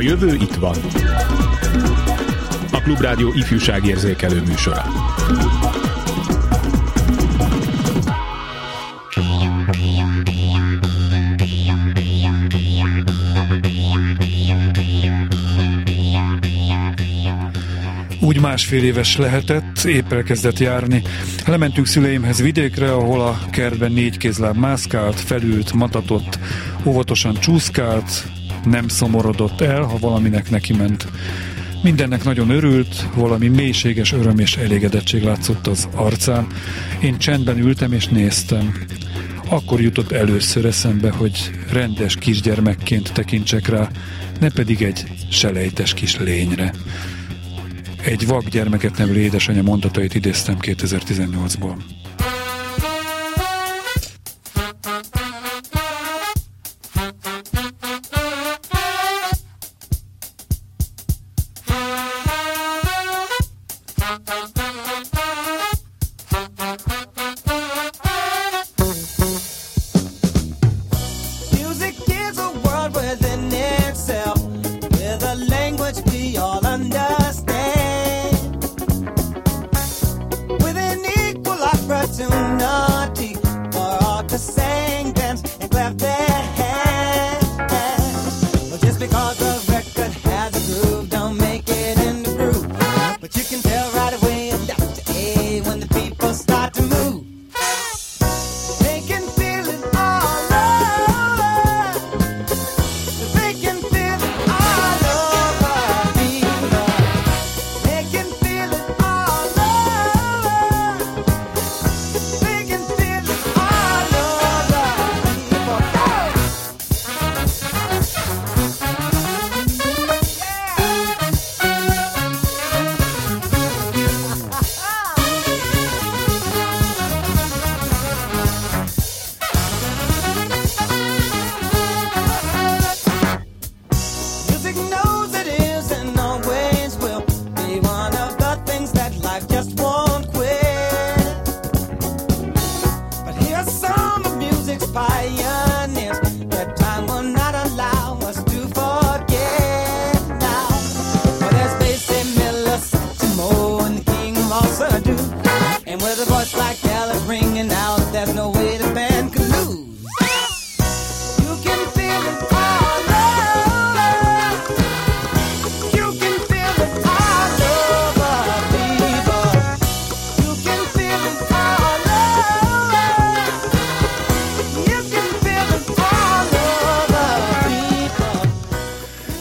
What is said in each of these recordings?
A jövő itt van. A Klubrádió ifjúságérzékelő műsora. Úgy másfél éves lehetett, épp elkezdett járni. Lementünk szüleimhez vidékre, ahol a kertben négy kézláb mászkált, felült, matatott, óvatosan csúszkált, nem szomorodott el, ha valaminek neki ment. Mindennek nagyon örült, valami mélységes öröm és elégedettség látszott az arcán. Én csendben ültem és néztem. Akkor jutott először eszembe, hogy rendes kisgyermekként tekintsek rá, ne pedig egy selejtes kis lényre. Egy vak gyermeket nem édesanyja mondatait idéztem 2018-ból.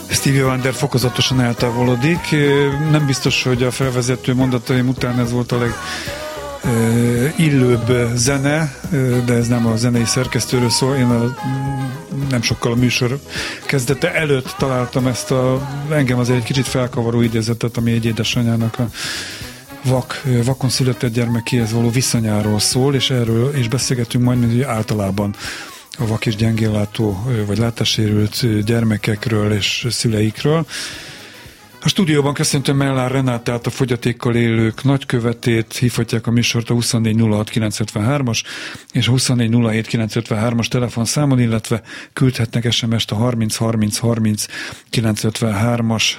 Stevie Wonder fokozatosan eltávolodik. Nem biztos, hogy a felvezető mondataim után ez volt a leg illőbb zene, de ez nem a zenei szerkesztőről szól. Én a, nem sokkal a műsor kezdete előtt találtam ezt a engem azért egy kicsit felkavaró idézetet, ami egy édesanyának a vak, vakon született gyermekéhez való viszonyáról szól, és erről is beszélgetünk majd, mint általában a vak és gyengéllátó vagy látássérült gyermekekről és szüleikről. A stúdióban köszöntöm Mellár Renátát, a fogyatékkal élők nagykövetét, hívhatják a műsort a 2406953-as és a 2407953-as telefonszámon, illetve küldhetnek SMS-t a 303030 as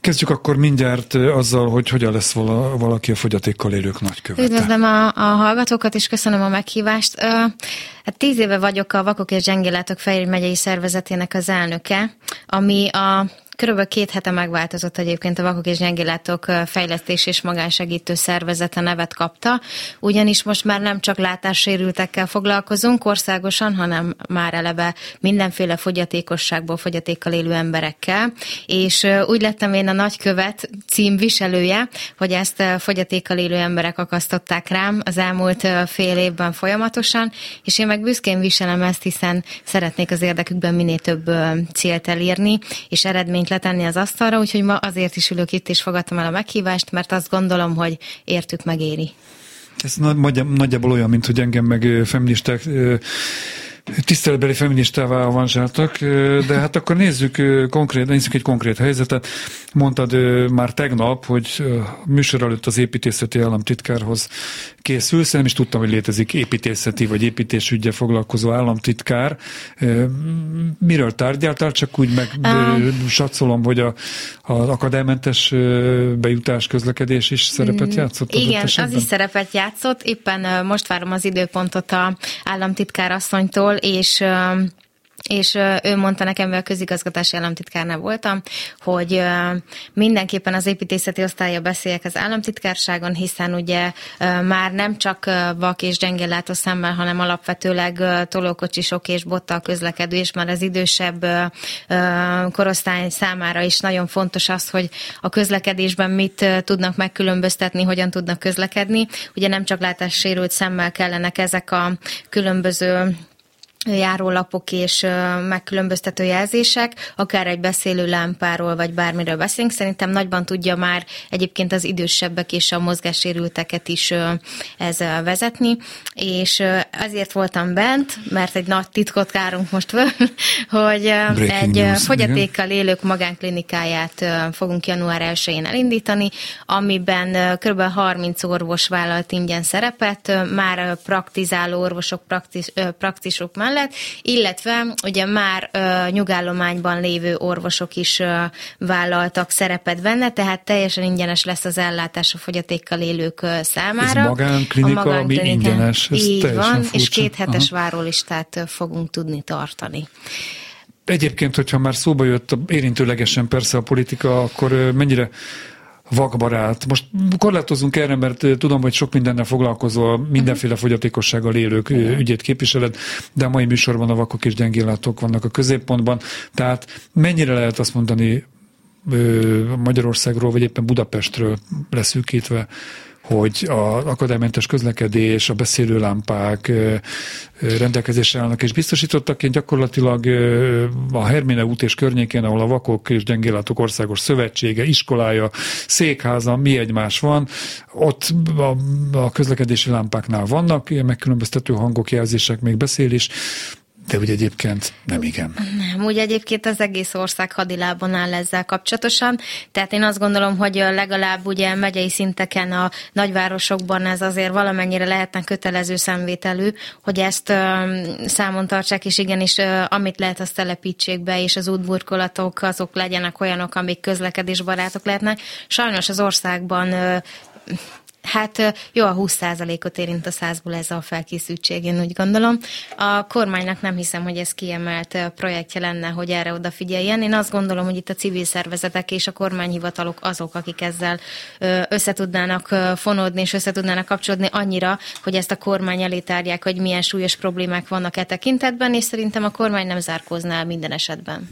Kezdjük akkor mindjárt azzal, hogy hogyan lesz vala, valaki a fogyatékkal élők nagykövete. Üdvözlöm a, a hallgatókat, és köszönöm a meghívást. Hát tíz éve vagyok a Vakok és Gyengélátok Fejér megyei szervezetének az elnöke, ami a Körülbelül két hete megváltozott egyébként a Vakok és Gyengélátok fejlesztés és magánsegítő szervezete nevet kapta, ugyanis most már nem csak látássérültekkel foglalkozunk országosan, hanem már eleve mindenféle fogyatékosságból fogyatékkal élő emberekkel, és úgy lettem én a nagykövet cím viselője, hogy ezt fogyatékkal élő emberek akasztották rám az elmúlt fél évben folyamatosan, és én meg büszkén viselem ezt, hiszen szeretnék az érdekükben minél több célt elírni, és eredményt eredményt letenni az asztalra, úgyhogy ma azért is ülök itt, és fogadtam el a meghívást, mert azt gondolom, hogy értük megéri. Ez nagyjából olyan, mint hogy engem meg feministák tiszteletbeli feministává avanzsáltak, de hát akkor nézzük konkrét, nézzük egy konkrét helyzetet. Mondtad már tegnap, hogy műsor előtt az építészeti államtitkárhoz készülsz, nem is tudtam, hogy létezik építészeti vagy építésügye foglalkozó államtitkár. Miről tárgyáltál? Csak úgy meg satszolom, hogy a, az akadálymentes bejutás közlekedés is szerepet mm, játszott? Igen, az is szerepet játszott. Éppen most várom az időpontot a államtitkár asszonytól, és és ő mondta nekem, hogy a közigazgatási államtitkárnál voltam, hogy mindenképpen az építészeti osztálya beszéljek az államtitkárságon, hiszen ugye már nem csak vak és gyengéllátó szemmel, hanem alapvetőleg tolókocsisok és bottal közlekedő, és már az idősebb korosztály számára is nagyon fontos az, hogy a közlekedésben mit tudnak megkülönböztetni, hogyan tudnak közlekedni. Ugye nem csak látássérült szemmel kellenek ezek a különböző járólapok és megkülönböztető jelzések, akár egy beszélő lámpáról, vagy bármiről beszélünk. Szerintem nagyban tudja már egyébként az idősebbek és a mozgássérülteket is ez vezetni, és azért voltam bent, mert egy nagy titkot kárunk most föl, hogy Breaking egy news, fogyatékkal igen. élők magánklinikáját fogunk január 1-én elindítani, amiben kb. 30 orvos vállalt ingyen szerepet, már praktizáló orvosok, praktis, praktisok mellett, mellett, illetve ugye már ö, nyugállományban lévő orvosok is ö, vállaltak szerepet benne, tehát teljesen ingyenes lesz az ellátás a fogyatékkal élők ö, számára. Ez magánklinika, a magánklinika ami ingyenes. Ez Így van, furcsa. és két hetes Aha. várólistát fogunk tudni tartani. Egyébként, hogyha már szóba jött érintőlegesen persze a politika, akkor mennyire vakbarát. Most korlátozunk erre, mert tudom, hogy sok mindennel foglalkozol, mindenféle fogyatékossággal élők ügyét képviseled, de a mai műsorban a vakok és gyengéllátók vannak a középpontban. Tehát mennyire lehet azt mondani Magyarországról, vagy éppen Budapestről leszűkítve, hogy az akadálymentes közlekedés, a beszélőlámpák rendelkezésre állnak és biztosítottak. Én gyakorlatilag a Hermine út és környékén, ahol a Vakok és Gyengélátok Országos Szövetsége, iskolája, székháza, mi egymás van, ott a, a közlekedési lámpáknál vannak ilyen megkülönböztető hangok, jelzések, még beszélés, de úgy egyébként nem igen. Nem, úgy egyébként az egész ország hadilában áll ezzel kapcsolatosan. Tehát én azt gondolom, hogy legalább ugye megyei szinteken a nagyvárosokban ez azért valamennyire lehetne kötelező szemvételű, hogy ezt ö, számon tartsák, és igenis ö, amit lehet, azt telepítsék be, és az útburkolatok azok legyenek olyanok, amik közlekedésbarátok lehetnek. Sajnos az országban ö, Hát jó, a 20%-ot érint a százból ez a felkészültség, én úgy gondolom. A kormánynak nem hiszem, hogy ez kiemelt projektje lenne, hogy erre odafigyeljen. Én azt gondolom, hogy itt a civil szervezetek és a kormányhivatalok azok, akik ezzel összetudnának fonódni és összetudnának kapcsolódni annyira, hogy ezt a kormány elé tárják, hogy milyen súlyos problémák vannak e tekintetben, és szerintem a kormány nem zárkózná minden esetben.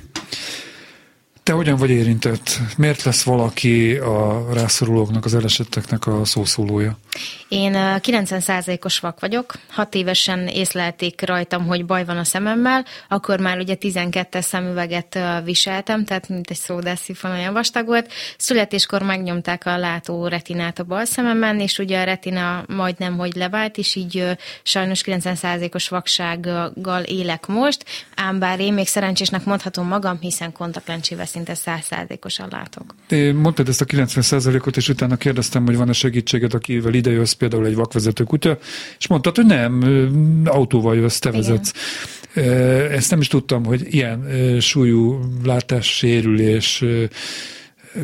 Te hogyan vagy érintett? Miért lesz valaki a rászorulóknak, az elesetteknek a szószólója? Én 90%-os vak vagyok, hat évesen észlelték rajtam, hogy baj van a szememmel, akkor már ugye 12-es szemüveget viseltem, tehát mint egy szódászifon olyan vastag volt. Születéskor megnyomták a látó retinát a bal szememben, és ugye a retina majdnem, hogy levált, és így sajnos 90%-os vaksággal élek most, ám bár én még szerencsésnek mondhatom magam, hiszen kontaktlencsével szinte 100%-osan látok. Mondtad ezt a 90%-ot, és utána kérdeztem, hogy van-e segítséged, akivel ide jössz, például egy vakvezető kutya, és mondtad, hogy nem, autóval jössz, te vezetsz. Ezt nem is tudtam, hogy ilyen súlyú látássérülés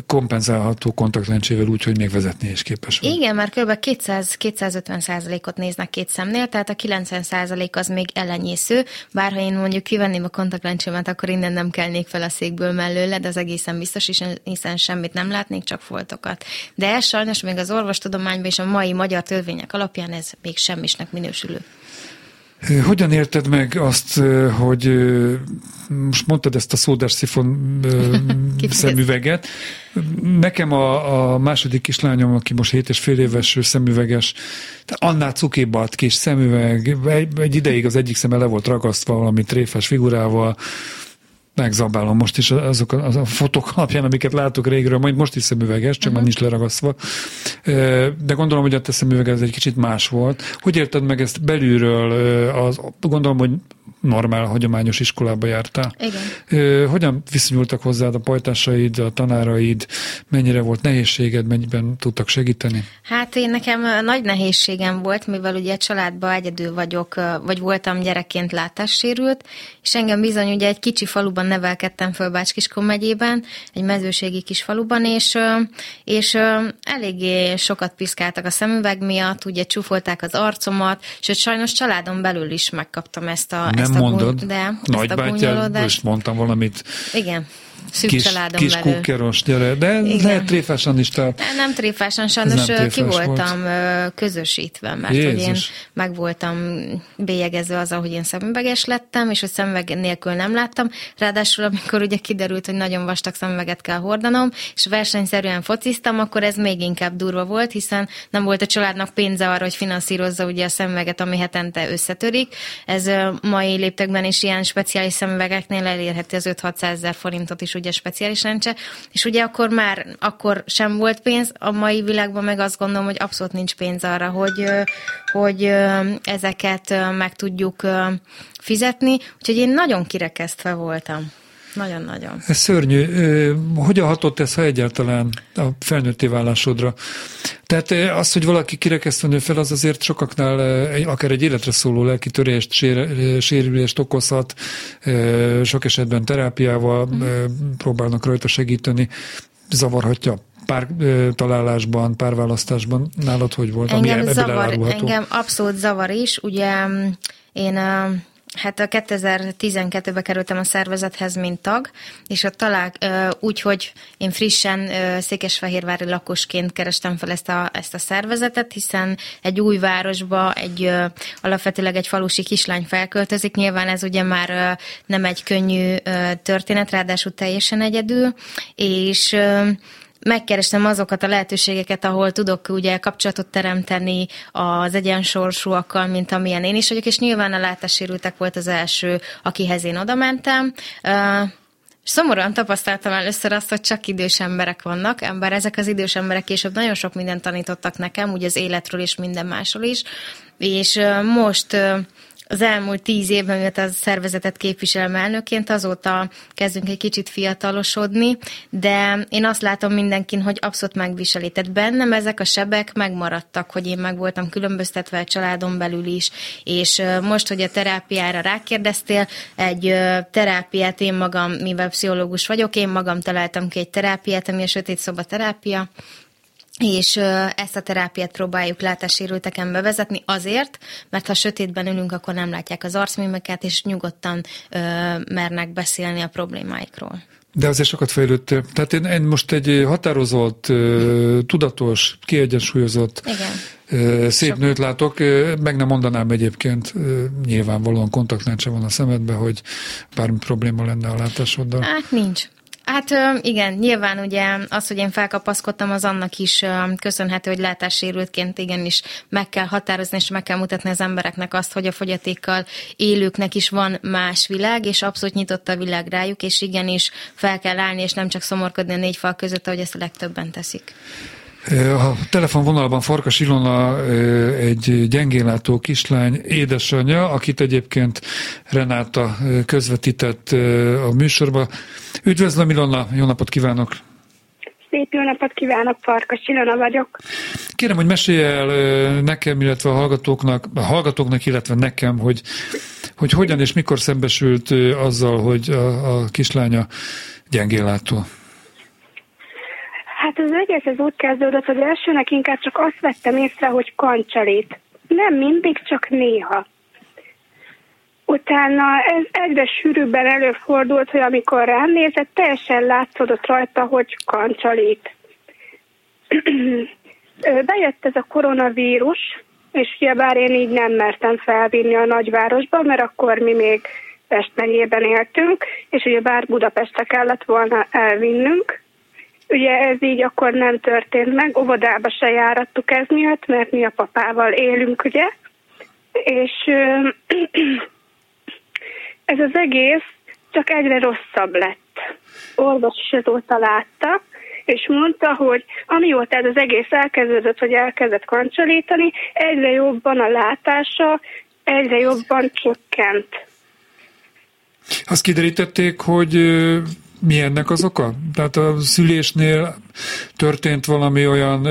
kompenzálható kontaktlencsével úgy, hogy még vezetni is képes vagy. Igen, mert kb. 200-250 százalékot néznek két szemnél, tehát a 90 százalék az még ellenyésző, bár ha én mondjuk kivenném a kontaktlencsémet, akkor innen nem kelnék fel a székből mellőle, de az egészen biztos, hiszen semmit nem látnék, csak foltokat. De ez sajnos még az orvostudományban és a mai magyar törvények alapján ez még semmisnek minősülő. Hogyan érted meg azt, hogy most mondtad ezt a szódás szifon szemüveget. Nekem a, a második kislányom, aki most 7 és fél éves szemüveges, annál cukébb kis szemüveg, egy, egy ideig az egyik szeme le volt ragasztva valami tréfás figurával, megzabálom most is azok a, az a fotók alapján, amiket látok régről, majd most is szemüveges, csak uh-huh. már nincs leragasztva. De gondolom, hogy a te szemüveged ez egy kicsit más volt. Hogy érted meg ezt belülről? Az, gondolom, hogy normál, hagyományos iskolába jártál. Igen. Hogyan viszonyultak hozzád a pajtásaid, a tanáraid, mennyire volt nehézséged, mennyiben tudtak segíteni? Hát én nekem nagy nehézségem volt, mivel ugye családban egyedül vagyok, vagy voltam gyerekként látássérült, és engem bizony ugye egy kicsi faluban nevelkedtem föl Bácskiskon megyében, egy mezőségi kis faluban, és, és eléggé sokat piszkáltak a szemüveg miatt, ugye csúfolták az arcomat, és sajnos családon belül is megkaptam ezt a, Nem ezt a de, nagybátyád, most mondtam valamit. Igen szűk kis, családom kis belül. kukkeros gyere, de Igen. lehet tréfásan is. Tehát nem tréfásan, sajnos tréfás ki voltam volt. közösítve, mert Jézus. hogy én meg voltam bélyegezve az, hogy én szemüveges lettem, és hogy szemüveg nélkül nem láttam. Ráadásul, amikor ugye kiderült, hogy nagyon vastag szemüveget kell hordanom, és versenyszerűen fociztam, akkor ez még inkább durva volt, hiszen nem volt a családnak pénze arra, hogy finanszírozza ugye a szemüveget, ami hetente összetörik. Ez mai léptekben is ilyen speciális szemüvegeknél elérheti az 5-600 ezer forintot is ugye speciális lencse, és ugye akkor már akkor sem volt pénz, a mai világban meg azt gondolom, hogy abszolút nincs pénz arra, hogy, hogy ezeket meg tudjuk fizetni, úgyhogy én nagyon kirekesztve voltam. Nagyon-nagyon. Ez szörnyű. Hogyan hatott ez, ha egyáltalán a felnőtté válásodra? Tehát az, hogy valaki kirekesztő fel, az azért sokaknál akár egy életre szóló lelki törést, sérülést okozhat, sok esetben terápiával mm. próbálnak rajta segíteni, zavarhatja pár találásban, párválasztásban. Nálad hogy volt? Engem, ami zavar, engem abszolút zavar is. Ugye mm, én Hát a 2012-ben kerültem a szervezethez, mint tag, és ott talál úgy, hogy én frissen székesfehérvári lakosként kerestem fel ezt a, ezt a szervezetet, hiszen egy új városba, egy alapvetőleg egy falusi kislány felköltözik, nyilván ez ugye már nem egy könnyű történet, ráadásul teljesen egyedül, és megkerestem azokat a lehetőségeket, ahol tudok ugye kapcsolatot teremteni az egyensorsúakkal, mint amilyen én is vagyok, és nyilván a látássérültek volt az első, akihez én oda mentem. Szomorúan tapasztaltam először azt, hogy csak idős emberek vannak, ember ezek az idős emberek később nagyon sok mindent tanítottak nekem, ugye az életről és minden másról is, és most az elmúlt tíz évben, miatt a szervezetet képviselem elnökként, azóta kezdünk egy kicsit fiatalosodni, de én azt látom mindenkin, hogy abszolút megviseli. Tehát bennem ezek a sebek megmaradtak, hogy én meg voltam különböztetve a családon belül is, és most, hogy a terápiára rákérdeztél, egy terápiát én magam, mivel pszichológus vagyok, én magam találtam ki egy terápiát, ami a sötét szoba terápia, és ezt a terápiát próbáljuk látássérülteken bevezetni azért, mert ha sötétben ülünk, akkor nem látják az arcmimeket, és nyugodtan ö, mernek beszélni a problémáikról. De azért sokat fejlődtél. Tehát én, én most egy határozott, tudatos, kiegyensúlyozott, Igen. szép Sok. nőt látok. Meg nem mondanám egyébként, nyilvánvalóan kontaktlencse van a szemedbe, hogy bármi probléma lenne a látásoddal. Hát nincs. Hát igen, nyilván ugye az, hogy én felkapaszkodtam, az annak is köszönhető, hogy látássérültként igenis meg kell határozni, és meg kell mutatni az embereknek azt, hogy a fogyatékkal élőknek is van más világ, és abszolút nyitott a világ rájuk, és igenis fel kell állni, és nem csak szomorkodni a négy fal között, ahogy ezt a legtöbben teszik. A telefonvonalban Farkas Ilona egy gyengénlátó kislány édesanyja, akit egyébként Renáta közvetített a műsorba. Üdvözlöm Ilona, jó napot kívánok! Szép jó napot kívánok, Farkas Ilona vagyok. Kérem, hogy mesélj el nekem, illetve a hallgatóknak, a hallgatóknak, illetve nekem, hogy, hogy hogyan és mikor szembesült azzal, hogy a, a kislánya gyengénlátó. Hát az egész az úgy kezdődött, hogy elsőnek inkább csak azt vettem észre, hogy kancsalít. Nem mindig, csak néha. Utána ez egyre sűrűbben előfordult, hogy amikor rám nézett, teljesen látszódott rajta, hogy kancsalít. Bejött ez a koronavírus, és ugyebár én így nem mertem felvinni a nagyvárosba, mert akkor mi még Pest megyében éltünk, és ugye bár Budapestre kellett volna elvinnünk, Ugye ez így akkor nem történt meg, óvodába se járattuk ez miatt, mert mi a papával élünk, ugye? És ez az egész csak egyre rosszabb lett. Orvos is azóta látta, és mondta, hogy amióta ez az egész elkezdődött, hogy elkezdett kancsolítani, egyre jobban a látása, egyre jobban csökkent. Azt kiderítették, hogy mi ennek az oka? Tehát a szülésnél történt valami olyan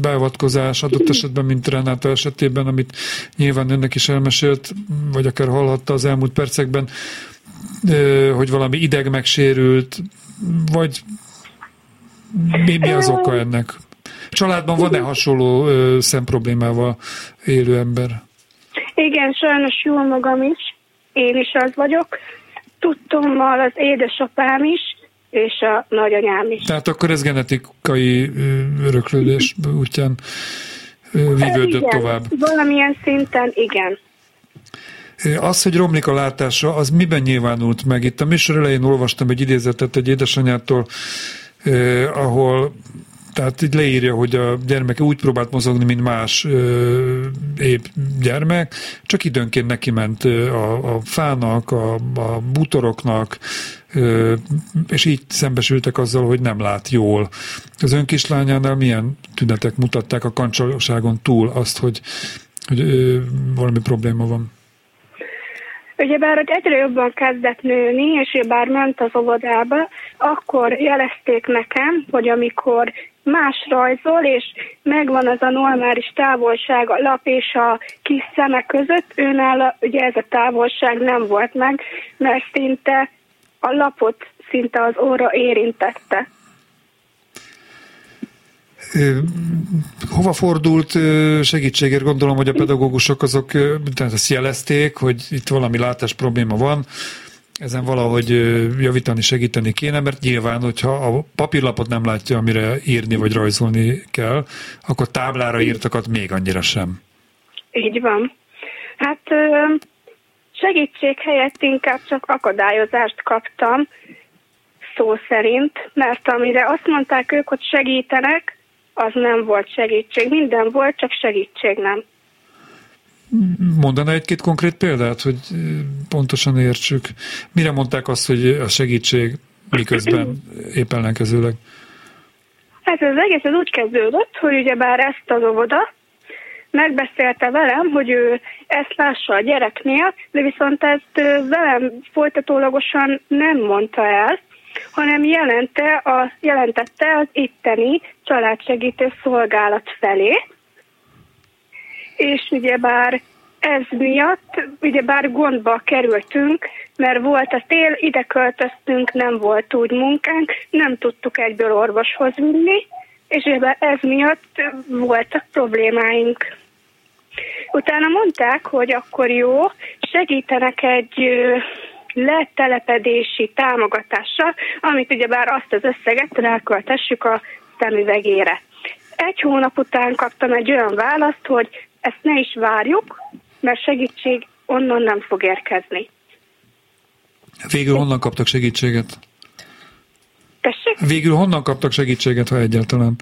beavatkozás adott esetben, mint Renáta esetében, amit nyilván önnek is elmesélt, vagy akár hallhatta az elmúlt percekben, hogy valami ideg megsérült, vagy mi, mi az oka ennek? Családban van-e hasonló szemproblémával élő ember? Igen, sajnos jól magam is. Én is az vagyok. Tudtommal az édesapám is, és a nagyanyám is. Tehát akkor ez genetikai öröklődés útján vívődött igen, tovább. Valamilyen szinten igen. Az, hogy romlik a látása, az miben nyilvánult meg? Itt a műsor elején olvastam egy idézetet egy édesanyától, eh, ahol tehát így leírja, hogy a gyermek úgy próbált mozogni, mint más ö, épp gyermek, csak időnként neki ment a, a fának, a, a bútoroknak, ö, és így szembesültek azzal, hogy nem lát jól. Az ön kislányánál milyen tünetek mutatták a kancsalóságon túl azt, hogy, hogy ö, valami probléma van? Ugyebár, hogy egyre jobban kezdett nőni, és bár ment az óvodába, akkor jelezték nekem, hogy amikor más rajzol, és megvan az a normális távolság a lap és a kis szeme között, őnála ugye ez a távolság nem volt meg, mert szinte a lapot szinte az óra érintette. Hova fordult segítségért? Gondolom, hogy a pedagógusok azok jelezték, hogy itt valami látás probléma van, ezen valahogy javítani, segíteni kéne, mert nyilván, hogyha a papírlapot nem látja, amire írni vagy rajzolni kell, akkor táblára írtakat még annyira sem. Így van. Hát segítség helyett inkább csak akadályozást kaptam, szó szerint, mert amire azt mondták ők, hogy segítenek, az nem volt segítség. Minden volt, csak segítség nem. Mondaná egy-két konkrét példát, hogy pontosan értsük. Mire mondták azt, hogy a segítség miközben épp ellenkezőleg? Hát az egész az úgy kezdődött, hogy ugyebár ezt az óvoda megbeszélte velem, hogy ő ezt lássa a gyereknél, de viszont ezt velem folytatólagosan nem mondta el, hanem jelente a, jelentette az itteni családsegítő szolgálat felé, és ugyebár ez miatt, ugyebár gondba kerültünk, mert volt a tél, ide költöztünk, nem volt úgy munkánk, nem tudtuk egyből orvoshoz vinni, és ez miatt voltak problémáink. Utána mondták, hogy akkor jó, segítenek egy letelepedési támogatással, amit ugyebár azt az összeget ráköltessük a szemüvegére. Egy hónap után kaptam egy olyan választ, hogy ezt ne is várjuk, mert segítség onnan nem fog érkezni. Végül honnan kaptak segítséget? Tessék? Végül honnan kaptak segítséget, ha egyáltalán?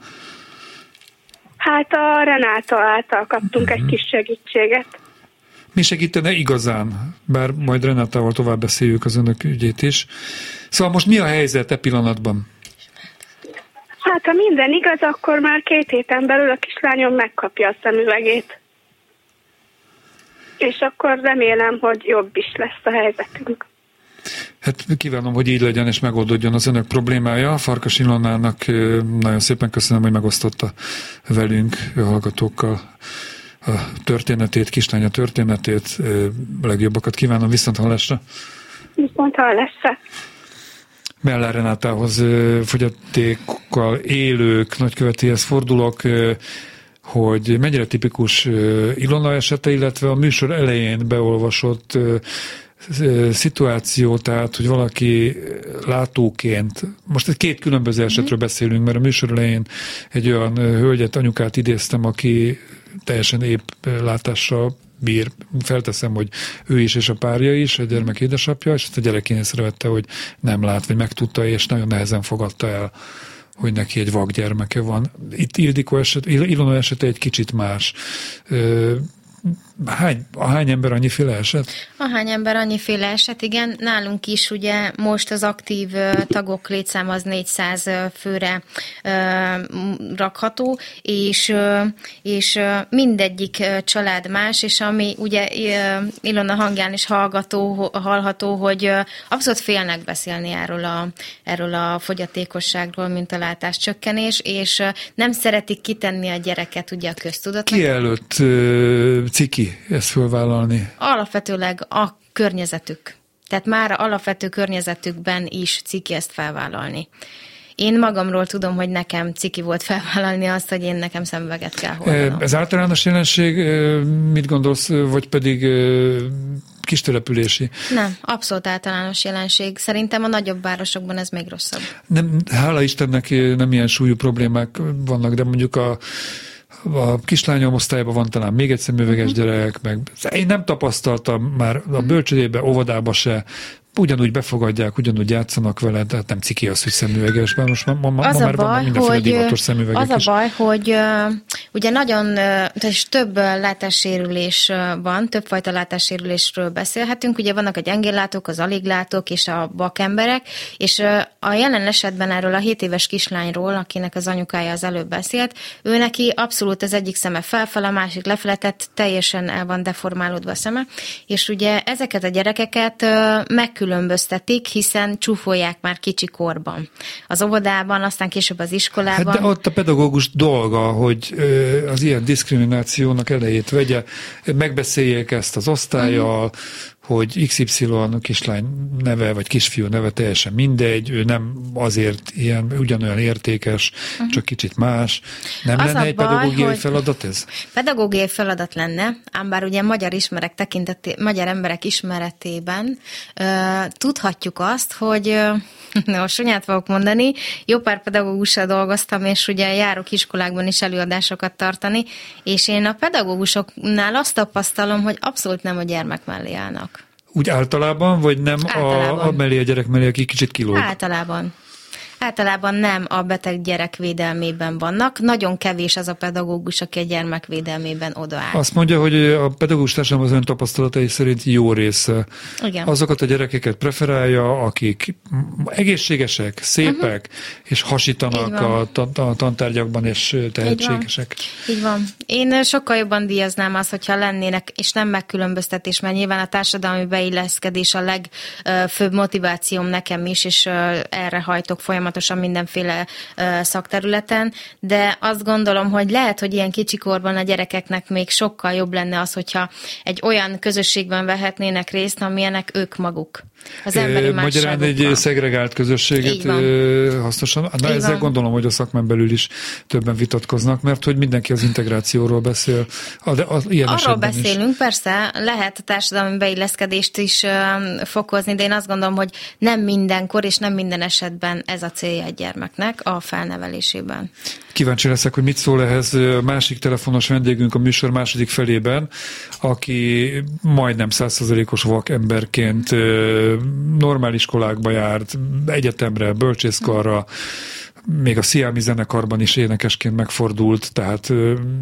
Hát a Renáta által kaptunk uh-huh. egy kis segítséget. Mi segítene igazán? Bár majd Renátával tovább beszéljük az önök ügyét is. Szóval most mi a helyzet e pillanatban? Hát ha minden igaz, akkor már két héten belül a kislányom megkapja a szemüvegét és akkor remélem, hogy jobb is lesz a helyzetünk. Hát kívánom, hogy így legyen és megoldódjon az önök problémája. Farkas Ilonnának nagyon szépen köszönöm, hogy megosztotta velünk, a hallgatókkal a történetét, kislánya történetét. Legjobbakat kívánom, viszont hallásra. Viszont hallásra. Mellár Renátához fogyatékkal élők nagykövetéhez fordulok hogy mennyire tipikus Ilona esete, illetve a műsor elején beolvasott szituáció, tehát, hogy valaki látóként, most egy két különböző esetről mhm. beszélünk, mert a műsor elején egy olyan hölgyet, anyukát idéztem, aki teljesen épp látással bír. Felteszem, hogy ő is és a párja is, a gyermek édesapja, és ezt a gyerek észrevette, hogy nem lát, vagy megtudta, és nagyon nehezen fogadta el hogy neki egy vakgyermeke van. Itt Ildikó eset, Ilona esete egy kicsit más. Hány, a hány ember annyiféle eset? A hány ember annyiféle eset, igen. Nálunk is ugye most az aktív tagok létszám az 400 főre rakható, és, és mindegyik család más, és ami ugye Ilona hangján is hallgató, hallható, hogy abszolút félnek beszélni erről a, erről a fogyatékosságról, mint a látáscsökkenés, és nem szeretik kitenni a gyereket ugye a köztudatnak. Ki előtt ciki ezt fölvállalni? Alapvetőleg a környezetük. Tehát már alapvető környezetükben is ciki ezt felvállalni. Én magamról tudom, hogy nekem ciki volt felvállalni azt, hogy én nekem szemüveget kell hordanom. Ez általános jelenség, mit gondolsz, vagy pedig kistelepülési? Nem, abszolút általános jelenség. Szerintem a nagyobb városokban ez még rosszabb. Nem, hála Istennek nem ilyen súlyú problémák vannak, de mondjuk a a kislányom osztályban van talán még egy szemüveges uh-huh. gyerek, meg én nem tapasztaltam már a mhm. bölcsödébe, óvodába se, ugyanúgy befogadják, ugyanúgy játszanak vele, tehát nem ciki az, hogy mert most ma, ma, ma az már baj, van mindenféle hogy, divatos szemüvegek Az a baj, is. hogy uh, ugye nagyon, uh, tehát több látássérülés van, többfajta látássérülésről beszélhetünk, ugye vannak a gyengéllátók, az aliglátók és a bakemberek, és uh, a jelen esetben erről a 7 éves kislányról, akinek az anyukája az előbb beszélt, ő neki abszolút az egyik szeme felfel, a másik lefeletett, teljesen el van deformálódva a szeme, és ugye ezeket a gyerekeket uh, meg megkülönböztetik, hiszen csúfolják már kicsi korban. Az óvodában, aztán később az iskolában. Hát de ott a pedagógus dolga, hogy az ilyen diszkriminációnak elejét vegye, megbeszéljék ezt az osztályjal, uh-huh hogy XY kislány neve, vagy kisfiú neve teljesen mindegy, ő nem azért ilyen, ugyanolyan értékes, uh-huh. csak kicsit más. Nem az lenne egy baj, pedagógiai feladat ez? Pedagógiai feladat lenne, ám bár ugye magyar ismerek tekinteté, magyar emberek ismeretében uh, tudhatjuk azt, hogy uh, no, sonyát fogok mondani, jó pár pedagógussal dolgoztam, és ugye járok iskolákban is előadásokat tartani, és én a pedagógusoknál azt tapasztalom, hogy abszolút nem a gyermek mellé állnak. Úgy általában, vagy nem általában. A, a mellé a gyerek mellé, aki kicsit kilóg? Általában általában nem a beteg gyerek védelmében vannak. Nagyon kevés az a pedagógus, aki a gyermek védelmében odaáll. Azt mondja, hogy a pedagógus társadalom az ön tapasztalatai szerint jó része. Igen. Azokat a gyerekeket preferálja, akik egészségesek, szépek, uh-huh. és hasítanak a, a tantárgyakban, és tehetségesek. Így van. Így van. Én sokkal jobban díjaznám azt, hogyha lennének, és nem megkülönböztetés, mert nyilván a társadalmi beilleszkedés a legfőbb motivációm nekem is, és erre hajtok folyamatosan folyamatosan mindenféle szakterületen, de azt gondolom, hogy lehet, hogy ilyen kicsikorban a gyerekeknek még sokkal jobb lenne az, hogyha egy olyan közösségben vehetnének részt, amilyenek ők maguk. Az emberi Magyarán egy szegregált közösséget hasznosan. Na Így ezzel van. gondolom, hogy a szakmán belül is többen vitatkoznak, mert hogy mindenki az integrációról beszél. A, a, ilyen Arról beszélünk, is. persze, lehet a társadalmi beilleszkedést is fokozni, de én azt gondolom, hogy nem mindenkor és nem minden esetben ez a célja egy gyermeknek a felnevelésében. Kíváncsi leszek, hogy mit szól ehhez másik telefonos vendégünk a műsor második felében, aki majdnem százszerzalékos vak emberként normál iskolákba járt, egyetemre, bölcsészkarra, még a Sziámi zenekarban is énekesként megfordult, tehát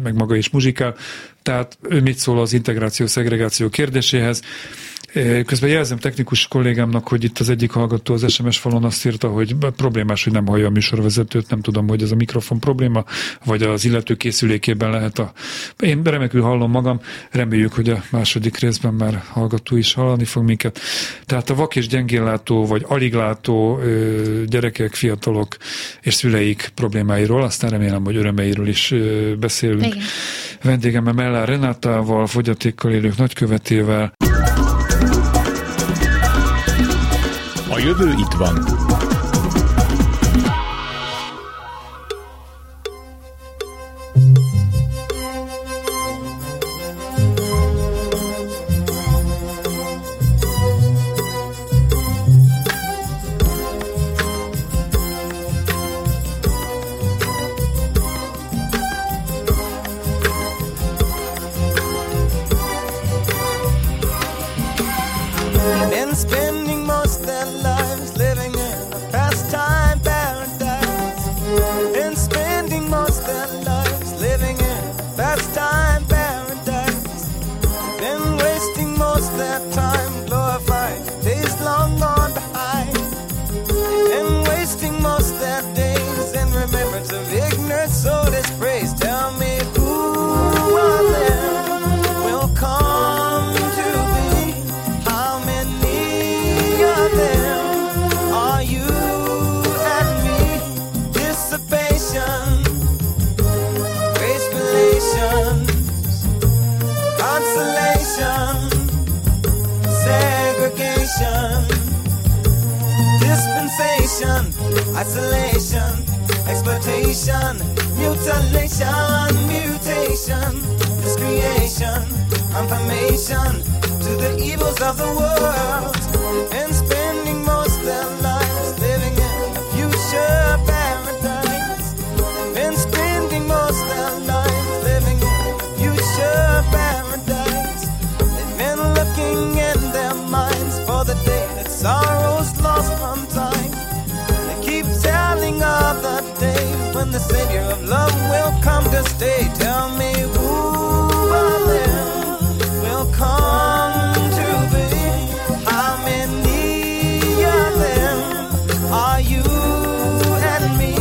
meg maga is muzsikál. Tehát ő mit szól az integráció-szegregáció kérdéséhez? Közben jelzem technikus kollégámnak, hogy itt az egyik hallgató az SMS falon azt írta, hogy problémás, hogy nem hallja a műsorvezetőt, nem tudom, hogy ez a mikrofon probléma, vagy az illető készülékében lehet a... Én remekül hallom magam, reméljük, hogy a második részben már hallgató is hallani fog minket. Tehát a vak és gyengéllátó, vagy aliglátó gyerekek, fiatalok és szüleik problémáiról, aztán remélem, hogy örömeiről is beszélünk. Igen. Vendégemmel Mellár Renátával, fogyatékkal élők nagykövetével. Jövő itt van. Isolation, exploitation, mutilation, mutation, miscreation, confirmation to the evils of the world, and the Savior of love will come to stay. Tell me who of will come to thee? How many of them are you and me?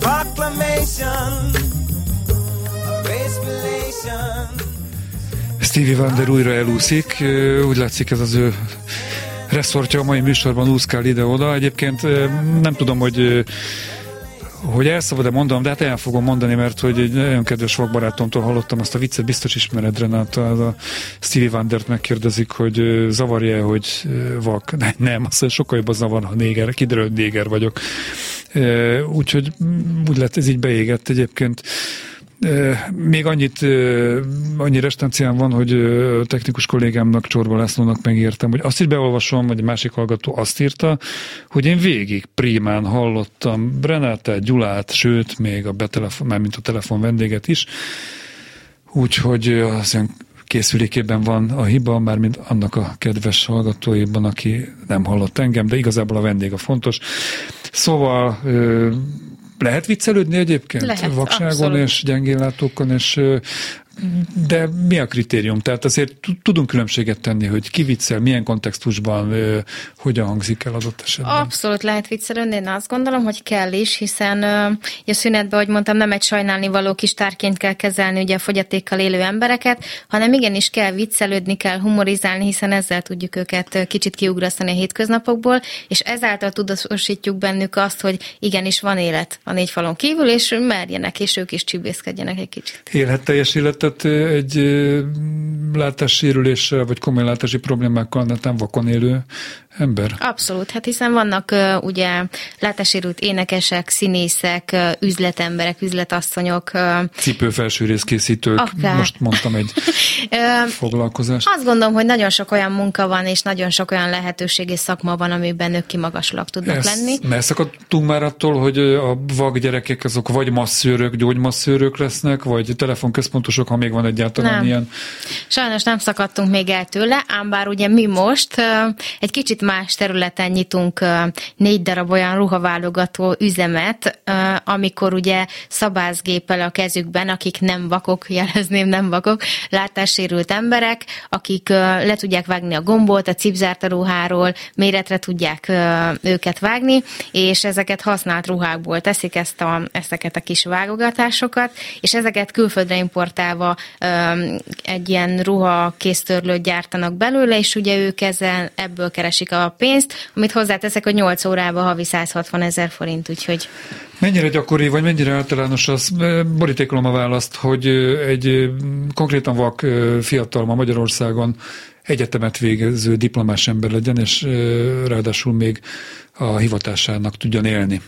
Proclamation. Stevie Wonder újra elúszik, úgy látszik ez az ő reszortja a mai műsorban úszkál ide-oda. Egyébként nem tudom, hogy hogy el szabad-e mondanom, de hát el fogom mondani, mert hogy egy nagyon kedves vakbarátomtól hallottam azt a viccet, biztos ismered Renáta, a Stevie Wondert megkérdezik, hogy zavarja hogy vak. Ne, nem, azt mondja, sokkal jobban zavar, ha néger, kiderül, néger vagyok. Úgyhogy úgy lett, ez így beégett egyébként. Még annyit, annyi restancián van, hogy technikus kollégámnak, Csorba Lászlónak megírtam, hogy azt is beolvasom, egy másik hallgató azt írta, hogy én végig prímán hallottam Renátát, Gyulát, sőt, még a betelefon, már mint a telefon vendéget is, úgyhogy az olyan készülékében van a hiba, mármint annak a kedves hallgatóiban, aki nem hallott engem, de igazából a vendég a fontos. Szóval lehet viccelődni egyébként? Lehet, Vakságon abszolút. és gyengéllátókon, és de mi a kritérium? Tehát azért tud- tudunk különbséget tenni, hogy ki viccel, milyen kontextusban, hogyan hangzik el adott esetben. Abszolút lehet viccelődni, én azt gondolom, hogy kell is, hiszen a szünetben, ahogy mondtam, nem egy sajnálni való kis tárként kell kezelni ugye a fogyatékkal élő embereket, hanem igenis kell viccelődni, kell humorizálni, hiszen ezzel tudjuk őket kicsit kiugrasztani a hétköznapokból, és ezáltal tudatosítjuk bennük azt, hogy igenis van élet a négy falon kívül, és merjenek, és ők is csibészkedjenek egy kicsit. Élhet teljes életet ö, egy látássérüléssel, vagy komoly látási problémákkal, netán vakon élő ember? Abszolút, hát hiszen vannak ugye látássérült énekesek, színészek, üzletemberek, üzletasszonyok. ö, Cipőfelső részkészítők, Akár. most mondtam egy foglalkozást. Azt gondolom, hogy nagyon sok olyan munka van, és nagyon sok olyan lehetőség és szakma van, amiben ők kimagaslóak tudnak Ez, lenni. Megszakadtunk már attól, hogy a vak gyerekek azok vagy masszőrök, gyógymasszőrök lesznek, vagy telefonközpontosok, ha még van egyáltalán Nem. ilyen. Sajnos nem szakadtunk még el tőle, ám bár ugye mi most egy kicsit más területen nyitunk négy darab olyan ruhaválogató üzemet, amikor ugye szabászgéppel a kezükben, akik nem vakok, jelezném nem vakok, látássérült emberek, akik le tudják vágni a gombot, a cipzárt a ruháról, méretre tudják őket vágni, és ezeket használt ruhákból teszik ezt a, ezeket a kis vágogatásokat, és ezeket külföldre importálva egy ilyen ruha késztörlőt gyártanak belőle, és ugye ők ezzel, ebből keresik a pénzt, amit hozzáteszek, hogy 8 órában havi 160 ezer forint, úgyhogy Mennyire gyakori, vagy mennyire általános az, borítékolom a választ, hogy egy konkrétan vak fiatal ma Magyarországon egyetemet végező diplomás ember legyen, és ráadásul még a hivatásának tudjon élni.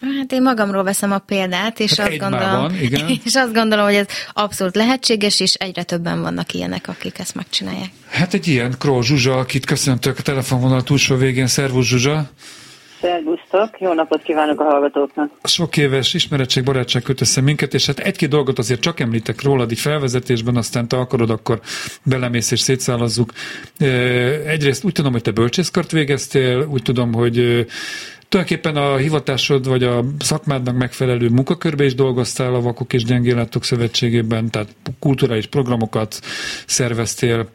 Hát én magamról veszem a példát, és, Hát azt, gondolom, van, igen. és azt gondolom, hogy ez abszolút lehetséges, és egyre többen vannak ilyenek, akik ezt megcsinálják. Hát egy ilyen Kró Zsuzsa, akit köszöntök a telefonvonal túlsó végén. Szervusz Zsuzsa! Szervusztok, jó napot kívánok a hallgatóknak. Sok éves ismeretség, barátság köt össze minket, és hát egy-két dolgot azért csak említek rólad így felvezetésben, aztán te akarod, akkor belemész és szétszálazzuk. Ö, Egyrészt úgy tudom, hogy te bölcsészkart végeztél, úgy tudom, hogy tulajdonképpen a hivatásod vagy a szakmádnak megfelelő munkakörbe is dolgoztál a Vakok és Gyengéllátók Szövetségében, tehát kulturális programokat szerveztél.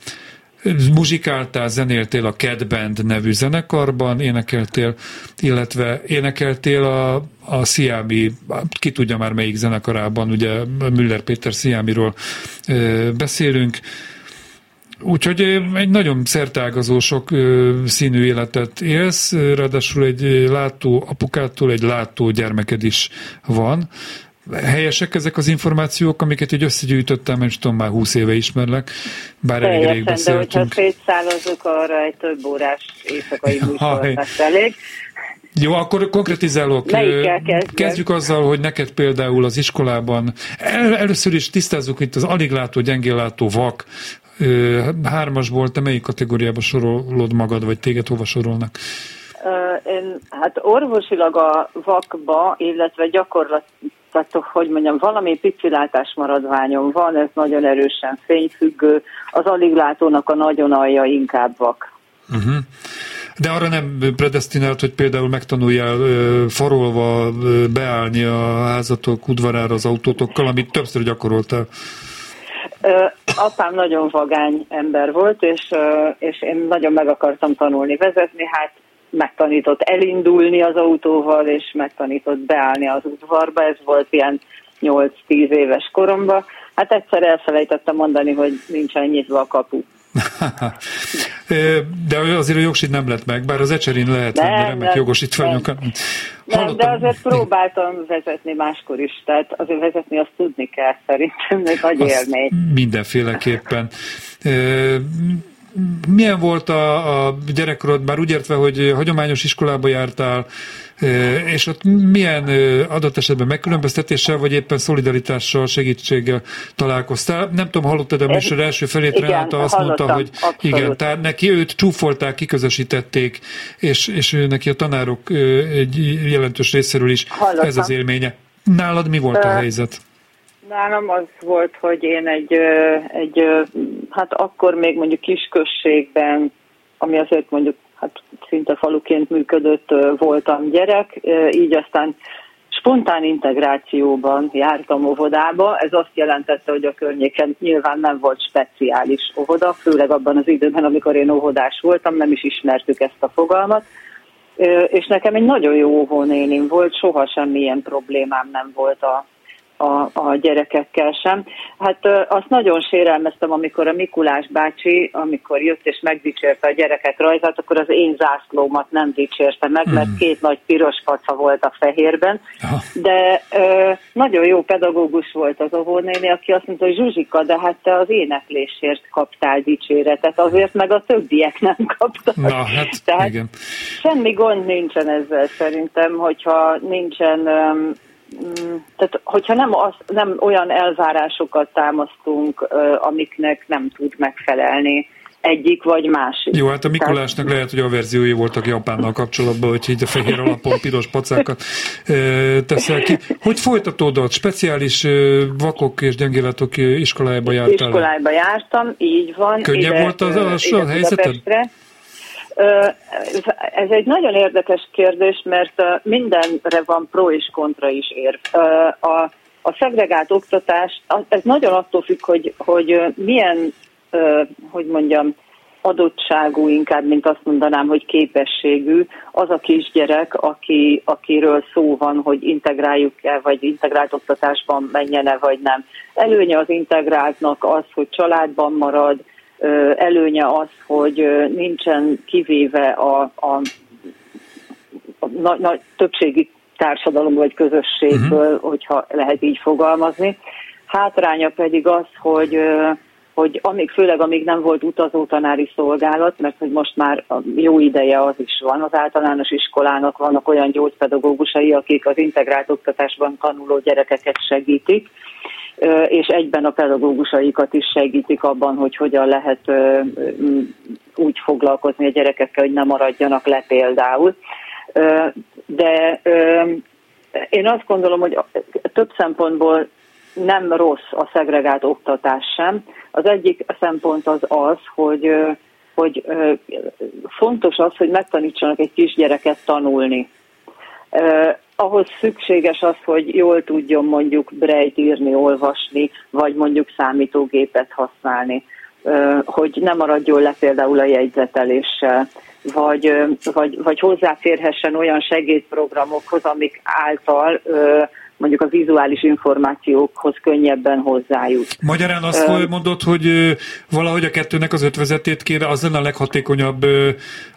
muzsikáltál, zenéltél a Cat Band nevű zenekarban, énekeltél, illetve énekeltél a, a Sziámi, ki tudja már melyik zenekarában, ugye Müller Péter Sziámiról beszélünk, Úgyhogy egy nagyon szertágazó, sok színű életet élsz, ráadásul egy látó apukától egy látó gyermeked is van. Helyesek ezek az információk, amiket így összegyűjtöttem, nem tudom, már húsz éve ismerlek, bár elég rég beszéltünk. de hogyha szétszállazzuk, arra egy több órás éjszakai műsor lesz elég. Jó, akkor konkretizálok. Kezdjük azzal, hogy neked például az iskolában, el, először is tisztázzuk itt az alig látó, gyengén látó vak, hármasból, te melyik kategóriába sorolod magad, vagy téged hova sorolnak? Én, hát orvosilag a vakba, illetve gyakorlat, tehát hogy mondjam, valami pici látásmaradványom van, ez nagyon erősen fényfüggő, az alig látónak a nagyon alja inkább vak. Uh-huh. De arra nem predestinált, hogy például megtanuljál farolva beállni a házatok udvarára az autótokkal, amit többször gyakoroltál. Apám nagyon vagány ember volt, és, és én nagyon meg akartam tanulni vezetni, hát megtanított elindulni az autóval, és megtanított beállni az udvarba, ez volt ilyen 8-10 éves koromban. Hát egyszer elfelejtettem mondani, hogy nincsen nyitva a kapu. de azért a jogsit nem lett meg, bár az ecserin lehet nem, remek jogosítványokat. Nem, nem, de azért próbáltam vezetni máskor is, tehát azért vezetni azt tudni kell szerintem, meg nagy élmény. Mindenféleképpen milyen volt a, a gyerekkorod, bár úgy értve, hogy hagyományos iskolába jártál, és ott milyen adott esetben megkülönböztetéssel, vagy éppen szolidaritással, segítséggel találkoztál? Nem tudom, hallottad a műsor első felét, igen, Renáta azt mondta, hogy abszolút. igen, tehát neki őt csúfolták, kiközösítették, és, és neki a tanárok egy jelentős részéről is Hallottam. ez az élménye. Nálad mi volt a helyzet? Nálam az volt, hogy én egy, egy hát akkor még mondjuk kisközségben, ami azért mondjuk hát szinte faluként működött, voltam gyerek, így aztán spontán integrációban jártam óvodába. Ez azt jelentette, hogy a környéken nyilván nem volt speciális óvoda, főleg abban az időben, amikor én óvodás voltam, nem is ismertük ezt a fogalmat. És nekem egy nagyon jó óvónénim volt, soha semmilyen problémám nem volt a, a, a gyerekekkel sem. Hát azt nagyon sérelmeztem, amikor a Mikulás bácsi, amikor jött és megdicsérte a gyereket rajzát, akkor az én zászlómat nem dicsérte meg, mert hmm. két nagy piros faca volt a fehérben. De ö, nagyon jó pedagógus volt az óvónéni, aki azt mondta, hogy Zsuzsika, de hát te az éneklésért kaptál dicséretet, azért meg a többiek nem kaptak. Na, hát, Tehát igen. semmi gond nincsen ezzel szerintem, hogyha nincsen tehát hogyha nem, az, nem olyan elvárásokat támasztunk, amiknek nem tud megfelelni egyik vagy másik. Jó, hát a Mikulásnak lehet, hogy a verziói voltak Japánnal kapcsolatban, hogy így a fehér alapon piros pacákat teszel ki. Hogy folytatódott? Speciális vakok és gyengéletok iskolájába jártál? Iskolájába jártam, így van. Könnyebb ide, volt az a, a helyzeted? Ez egy nagyon érdekes kérdés, mert mindenre van pro és kontra is ér. A, a szegregált oktatás, ez nagyon attól függ, hogy, hogy milyen, hogy mondjam, adottságú inkább, mint azt mondanám, hogy képességű az a kisgyerek, aki, akiről szó van, hogy integráljuk-e, vagy integrált oktatásban menjen-e, vagy nem. Előnye az integráltnak az, hogy családban marad, előnye az, hogy nincsen kivéve a, a, a nagy, nagy többségi társadalom vagy közösségből, uh-huh. hogyha lehet így fogalmazni. Hátránya pedig az, hogy hogy amíg, főleg amíg nem volt utazó tanári szolgálat, mert hogy most már jó ideje az is van, az általános iskolának vannak olyan gyógypedagógusai, akik az integrált oktatásban tanuló gyerekeket segítik, és egyben a pedagógusaikat is segítik abban, hogy hogyan lehet úgy foglalkozni a gyerekekkel, hogy ne maradjanak le például. De én azt gondolom, hogy több szempontból nem rossz a szegregált oktatás sem. Az egyik szempont az az, hogy, hogy fontos az, hogy megtanítsanak egy kisgyereket tanulni ahhoz szükséges az, hogy jól tudjon mondjuk brejt írni, olvasni, vagy mondjuk számítógépet használni. hogy nem maradjon le például a jegyzeteléssel, vagy, vagy, vagy hozzáférhessen olyan segédprogramokhoz, amik által mondjuk a vizuális információkhoz könnyebben hozzájut. Magyarán azt uh, mondod, hogy valahogy a kettőnek az ötvezetét kéne, az lenne a leghatékonyabb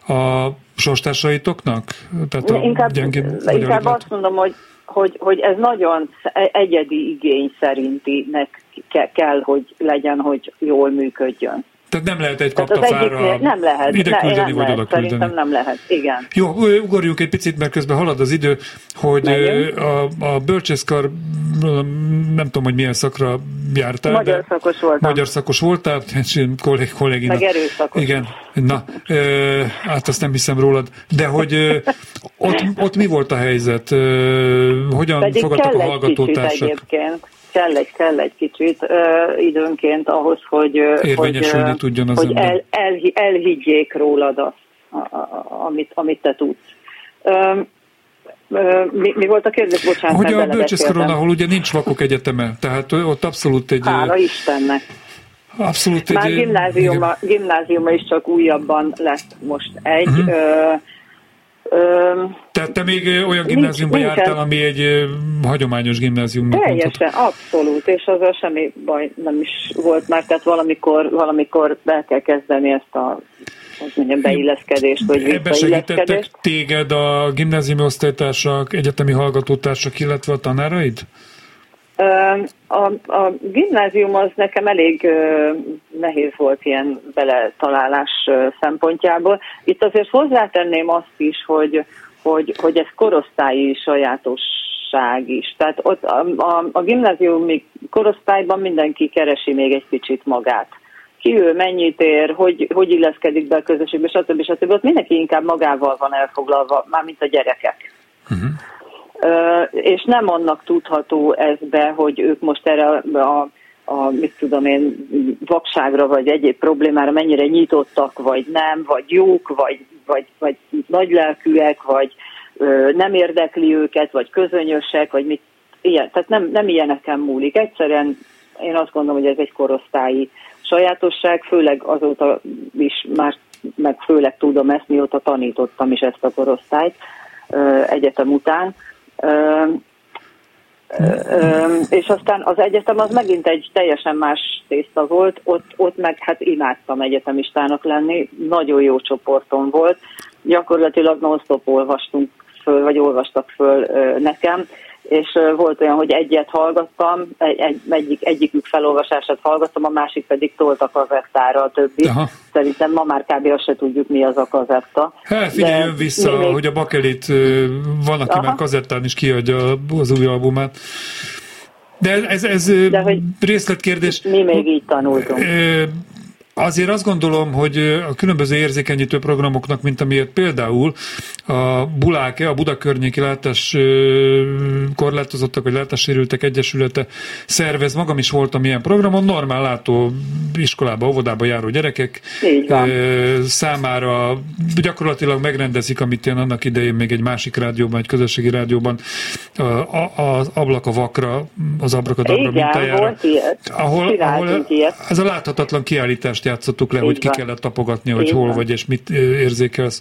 a sorstársaitoknak? Tehát a inkább, inkább azt mondom, hogy, hogy, hogy ez nagyon egyedi igény szerintinek kell, hogy legyen, hogy jól működjön. Tehát nem lehet egy kaptafára nem lehet, ide ne, küldeni, nem vagy lehet, oda küldeni. Szerintem nem lehet, igen. Jó, ugorjunk egy picit, mert közben halad az idő, hogy a, a bölcsészkar, nem tudom, hogy milyen szakra jártál. Magyar de szakos voltam. Magyar szakos voltál, kollég, kollégina. Meg erőszakos. Igen, na, ö, hát azt nem hiszem rólad. De hogy ö, ott, ott mi volt a helyzet? Ö, hogyan Pedig fogadtak a hallgatótársak? egyébként kell egy, kell egy kicsit uh, időnként ahhoz, hogy, hogy, tudjon az hogy el, el, elhiggyék rólad azt, a, a, amit, amit te tudsz. Um, mi, mi volt a kérdés? Bocsánat, hogy a bölcsészkaron, ahol ugye nincs vakok egyeteme, tehát ott abszolút egy... Hála Istennek. Abszolút Már egy... gimnáziuma, gimnáziuma is csak újabban lett most egy. Uh-huh. Tehát te még olyan gimnáziumban nincs, jártál, ami egy hagyományos gimnázium. Teljesen, abszolút, és azzal semmi baj nem is volt már, tehát valamikor, valamikor be kell kezdeni ezt a mondjam, beilleszkedést, vagy Ebben segítettek téged a gimnáziumi osztálytársak, egyetemi hallgatótársak, illetve a tanáraid? A, a gimnázium az nekem elég nehéz volt ilyen beletalálás szempontjából. Itt azért hozzátenném azt is, hogy, hogy, hogy ez korosztályi sajátosság is. Tehát ott a, a, a gimnáziumi korosztályban mindenki keresi még egy kicsit magát. Ki ő, mennyit ér, hogy, hogy illeszkedik be a közösségbe, stb. stb. Ott mindenki inkább magával van elfoglalva, mármint a gyerekek. Uh-huh és nem annak tudható ez be, hogy ők most erre a, a mit tudom én, vakságra vagy egyéb problémára mennyire nyitottak, vagy nem, vagy jók, vagy, vagy, vagy nagylelkűek, vagy nem érdekli őket, vagy közönösek, vagy mit, ilyen. Tehát nem, nem ilyeneken múlik. Egyszerűen én azt gondolom, hogy ez egy korosztályi sajátosság, főleg azóta is már, meg főleg tudom ezt, mióta tanítottam is ezt a korosztályt egyetem után, és aztán az egyetem az megint egy teljesen más tészta volt, ott, ott meg hát imádtam egyetemistának lenni, nagyon jó csoportom volt, gyakorlatilag non-stop olvastunk föl, vagy olvastak föl nekem, és volt olyan, hogy egyet hallgattam, egy, egy, egyik, egyikük felolvasását hallgattam, a másik pedig tolt a kazettára a többi. Aha. Szerintem ma már kb. azt se tudjuk, mi az a kazetta. Hát figyelj, jön vissza, még... hogy a Bakelit van, aki Aha. már kazettán is kiadja az új albumát. De ez, ez De hogy részletkérdés. Mi még így tanultunk. Azért azt gondolom, hogy a különböző érzékenyítő programoknak, mint amilyet például a Buláke, a Budakörnyéki látás korlátozottak vagy látássérültek egyesülete szervez. Magam is voltam ilyen programon, normál látó iskolába, óvodába járó gyerekek számára gyakorlatilag megrendezik, amit én annak idején még egy másik rádióban, egy közösségi rádióban az ablak a vakra, az abrakadabra mintájára. Volt ilyet. Ahol, ahol ez a láthatatlan kiállítást játszottuk le, Így hogy ki van. kellett tapogatni, hogy Így hol van. vagy és mit érzékelsz.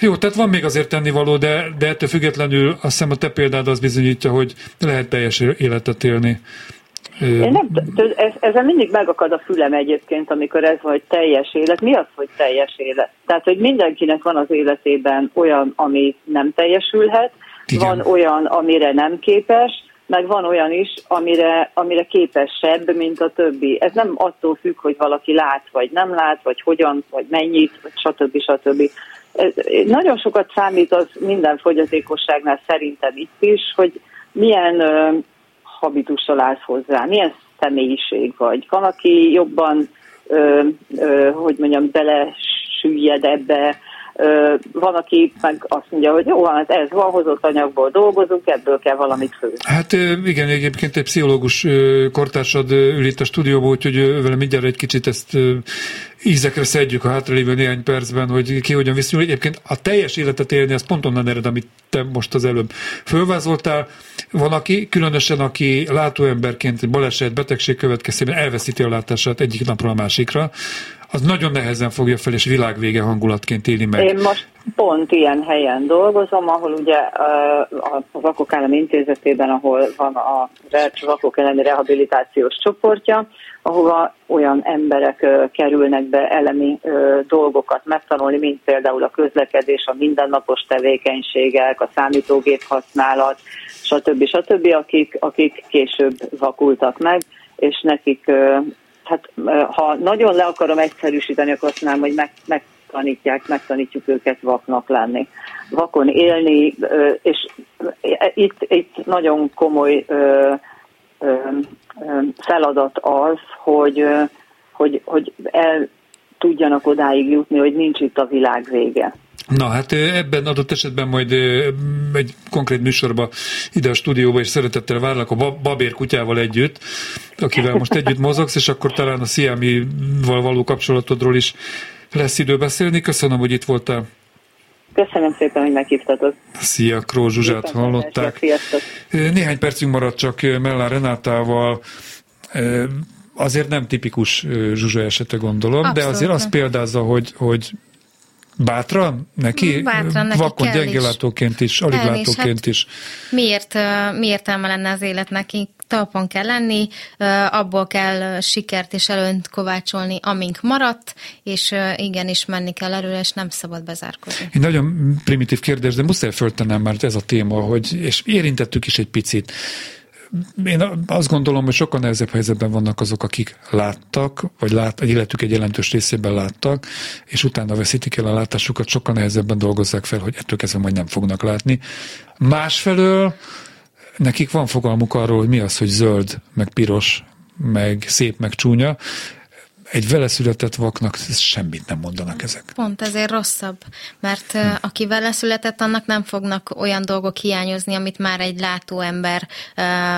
Jó, tehát van még azért tennivaló, de, de ettől függetlenül azt hiszem a te példád az bizonyítja, hogy lehet teljes életet élni. Én nem, ezen mindig megakad a fülem egyébként, amikor ez vagy teljes élet. Mi az, hogy teljes élet? Tehát, hogy mindenkinek van az életében olyan, ami nem teljesülhet, Igen. van olyan, amire nem képes, meg van olyan is, amire, amire képesebb, mint a többi. Ez nem attól függ, hogy valaki lát, vagy nem lát, vagy hogyan, vagy mennyit, vagy stb. stb. Ez, nagyon sokat számít az minden fogyatékosságnál szerintem itt is, hogy milyen ö, habitussal állsz hozzá, milyen személyiség vagy. Van, aki jobban, ö, ö, hogy mondjam, belesüllyed ebbe, Van, aki meg azt mondja, hogy jó, hát ez van, hozott anyagból dolgozunk, ebből kell valamit főzni. Hát igen, egyébként egy pszichológus kortársad ül itt a stúdióban, úgyhogy vele mindjárt egy kicsit ezt ízekre szedjük a hátralévő néhány percben, hogy ki hogyan viszonyul. Egyébként a teljes életet élni, az pont onnan ered, amit te most az előbb fölvázoltál. Van, aki, különösen aki látóemberként baleset, betegség következtében elveszíti a látását egyik napról a másikra, az nagyon nehezen fogja fel, és világvége hangulatként éli meg. Én most pont ilyen helyen dolgozom, ahol ugye a Vakok Állam Intézetében, ahol van a Vakok elleni rehabilitációs csoportja, ahova olyan emberek kerülnek be elemi dolgokat megtanulni, mint például a közlekedés, a mindennapos tevékenységek, a számítógép használat, stb. stb., akik, akik később vakultak meg, és nekik hát ha nagyon le akarom egyszerűsíteni, akkor azt mondom, hogy meg, megtanítják, megtanítjuk őket vaknak lenni. Vakon élni, és itt, itt nagyon komoly feladat az, hogy, hogy, hogy el tudjanak odáig jutni, hogy nincs itt a világ vége. Na hát ebben adott esetben majd egy konkrét műsorba ide a stúdióba is szeretettel várlak a babér kutyával együtt, akivel most együtt mozogsz, és akkor talán a Sziámival való kapcsolatodról is lesz idő beszélni. Köszönöm, hogy itt voltál. Köszönöm szépen, hogy meghívtatok. Szia, Kró Zsuzsát hallották. Néhány percünk maradt csak Mellán Renátával. Azért nem tipikus Zsuzsa esete gondolom, Abszolút. de azért azt példázza, hogy, hogy Bátran neki? Bátran neki Vakon gyengélátóként is, aliglátóként hát is. Miért, mi értelme lenne az élet neki? Talpon kell lenni, abból kell sikert és előnt kovácsolni, amink maradt, és igenis menni kell erről, és nem szabad bezárkozni. Egy nagyon primitív kérdés, de muszáj föltennem, mert ez a téma, hogy, és érintettük is egy picit, én azt gondolom, hogy sokkal nehezebb helyzetben vannak azok, akik láttak, vagy lát, egy életük egy jelentős részében láttak, és utána veszítik el a látásukat, sokkal nehezebben dolgozzák fel, hogy ettől kezdve majd nem fognak látni. Másfelől nekik van fogalmuk arról, hogy mi az, hogy zöld, meg piros, meg szép, meg csúnya, egy vele született vaknak semmit nem mondanak ezek. Pont ezért rosszabb, mert hm. aki vele született, annak nem fognak olyan dolgok hiányozni, amit már egy látó ember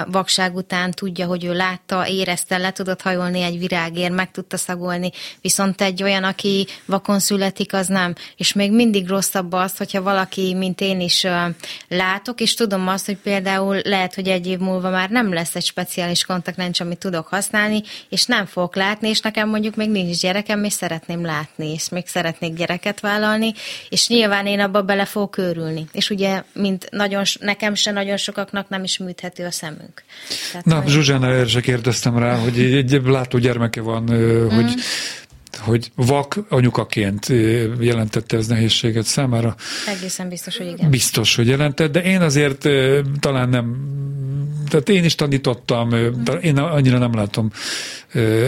vakság után tudja, hogy ő látta, érezte, le tudott hajolni egy virágér, meg tudta szagolni, viszont egy olyan, aki vakon születik, az nem. És még mindig rosszabb az, hogyha valaki, mint én is látok, és tudom azt, hogy például lehet, hogy egy év múlva már nem lesz egy speciális kontaktlencs, amit tudok használni, és nem fogok látni, és nekem mondjuk mondjuk még nincs gyerekem, és szeretném látni, és még szeretnék gyereket vállalni, és nyilván én abba bele fogok őrülni. És ugye, mint nagyon, nekem se nagyon sokaknak nem is műthető a szemünk. Tehát, Na, hogy... Zsuzsána, erre kérdeztem rá, hogy egy látó gyermeke van, mm. Hogy vak anyukaként jelentette ez nehézséget számára. Egészen biztos, hogy igen. Biztos, hogy jelentett, de én azért talán nem tehát én is tanítottam, de én annyira nem látom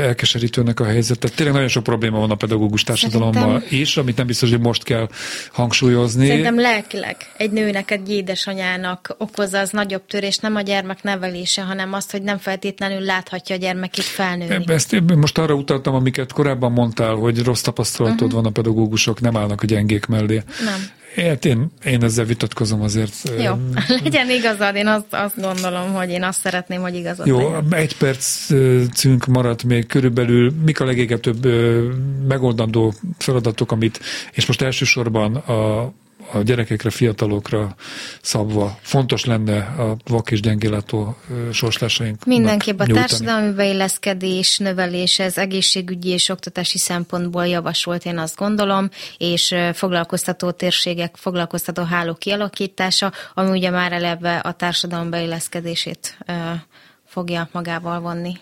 elkeserítőnek a helyzetet. Tényleg nagyon sok probléma van a pedagógus társadalommal Szerintem... is, amit nem biztos, hogy most kell hangsúlyozni. Szerintem lelkileg egy nőnek, egy édesanyának okozza az nagyobb törés, nem a gyermek nevelése, hanem azt, hogy nem feltétlenül láthatja a gyermekét felnőni. Ezt most arra utaltam, amiket korábban mondtál, hogy rossz tapasztalatod uh-huh. van a pedagógusok, nem állnak a gyengék mellé. Nem. Hát én, én ezzel vitatkozom azért. Jó, legyen igazad, én azt, azt gondolom, hogy én azt szeretném, hogy igazad Jó, legyen. egy percünk maradt még körülbelül. Mik a legégetőbb megoldandó feladatok, amit, és most elsősorban a a gyerekekre, fiatalokra szabva fontos lenne a vak és gyengélátó sorslásaink. Mindenképp a társadalmi beilleszkedés, növelés, ez egészségügyi és oktatási szempontból javasolt, én azt gondolom, és foglalkoztató térségek, foglalkoztató háló kialakítása, ami ugye már eleve a társadalom beilleszkedését fogja magával vonni.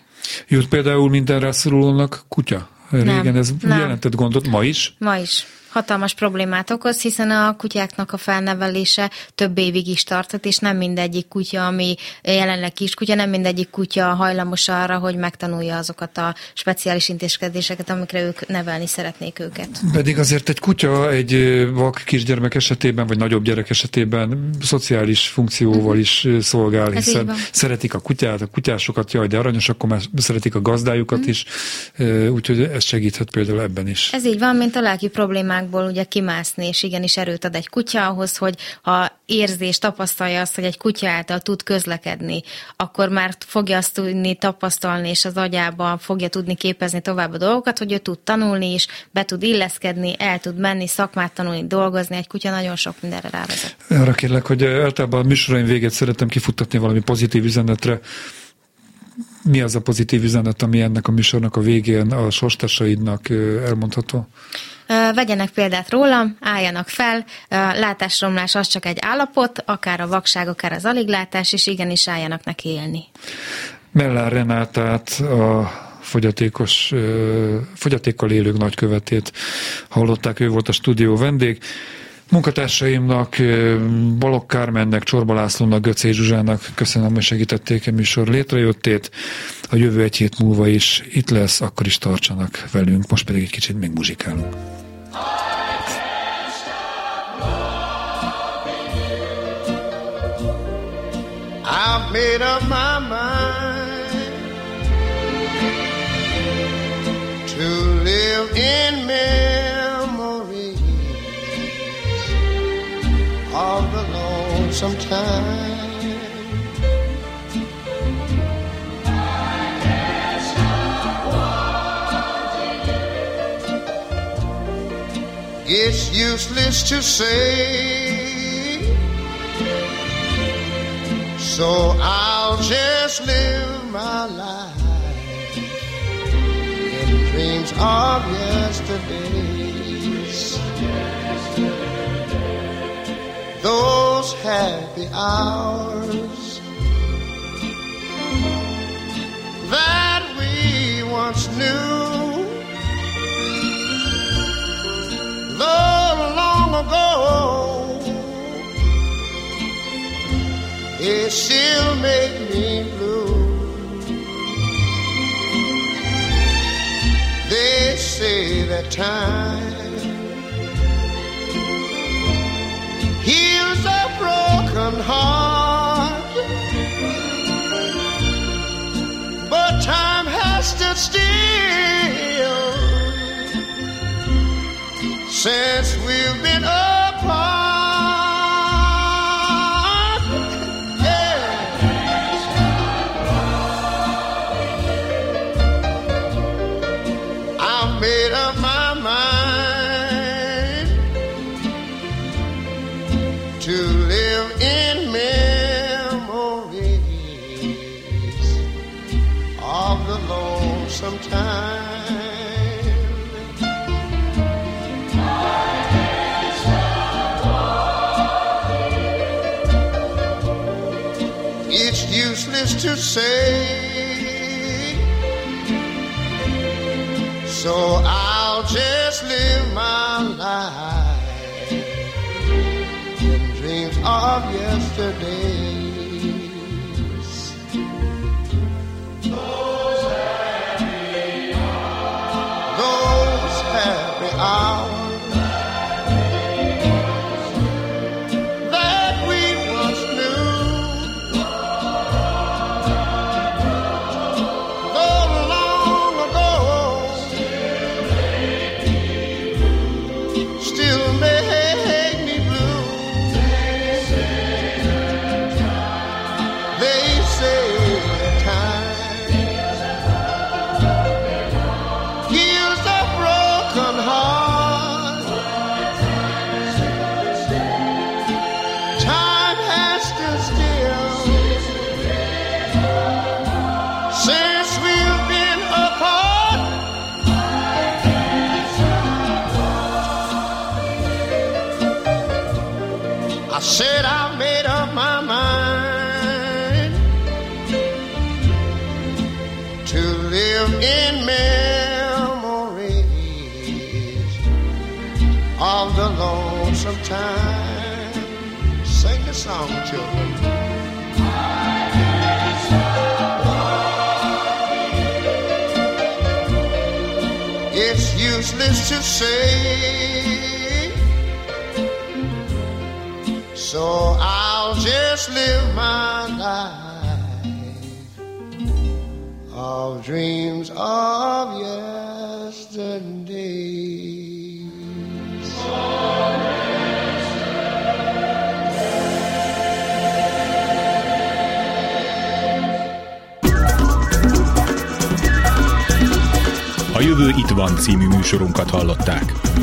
Jut például minden rászorulónak kutya? Régen nem, ez nem. jelentett gondot, ma is? Ma is hatalmas problémát okoz, hiszen a kutyáknak a felnevelése több évig is tartott, és nem mindegyik kutya, ami jelenleg kutya, nem mindegyik kutya hajlamos arra, hogy megtanulja azokat a speciális intézkedéseket, amikre ők nevelni szeretnék őket. Pedig azért egy kutya egy vak kisgyermek esetében, vagy nagyobb gyerek esetében szociális funkcióval uh-huh. is szolgál, hiszen szeretik a kutyát, a kutyásokat, jaj, de aranyos, akkor már szeretik a gazdájukat uh-huh. is, úgyhogy ez segíthet például ebben is. Ez így van, mint a lelki problémák rutinákból ugye kimászni, és igenis erőt ad egy kutya ahhoz, hogy ha érzés tapasztalja azt, hogy egy kutya által tud közlekedni, akkor már fogja azt tudni tapasztalni, és az agyában fogja tudni képezni tovább a dolgokat, hogy ő tud tanulni is, be tud illeszkedni, el tud menni, szakmát tanulni, dolgozni. Egy kutya nagyon sok mindenre rávezet. Arra kérlek, hogy általában a műsoraim végét szeretem kifuttatni valami pozitív üzenetre. Mi az a pozitív üzenet, ami ennek a műsornak a végén a sorstasaidnak elmondható? Vegyenek példát rólam, álljanak fel, látásromlás az csak egy állapot, akár a vakság, akár az aliglátás, és igenis álljanak neki élni. Mellár Renátát, a fogyatékos, fogyatékkal élők nagykövetét hallották, ő volt a stúdió vendég. Munkatársaimnak, Balok Kármennek, Csorba Lászlónak, Göcé Zsuzsának köszönöm, hogy segítették a műsor létrejöttét. A jövő egy hét múlva is itt lesz, akkor is tartsanak velünk. Most pedig egy kicsit még muzsikálunk. I've made up my lonesome time. It's useless to say, so I'll just live my life in dreams of yesterdays. Those happy hours that we once knew. Though long ago, it still make me blue. They say that time broken heart, but time has stood still since yesterday. To say, so I'll just live my life of dreams of van című műsorunkat hallották.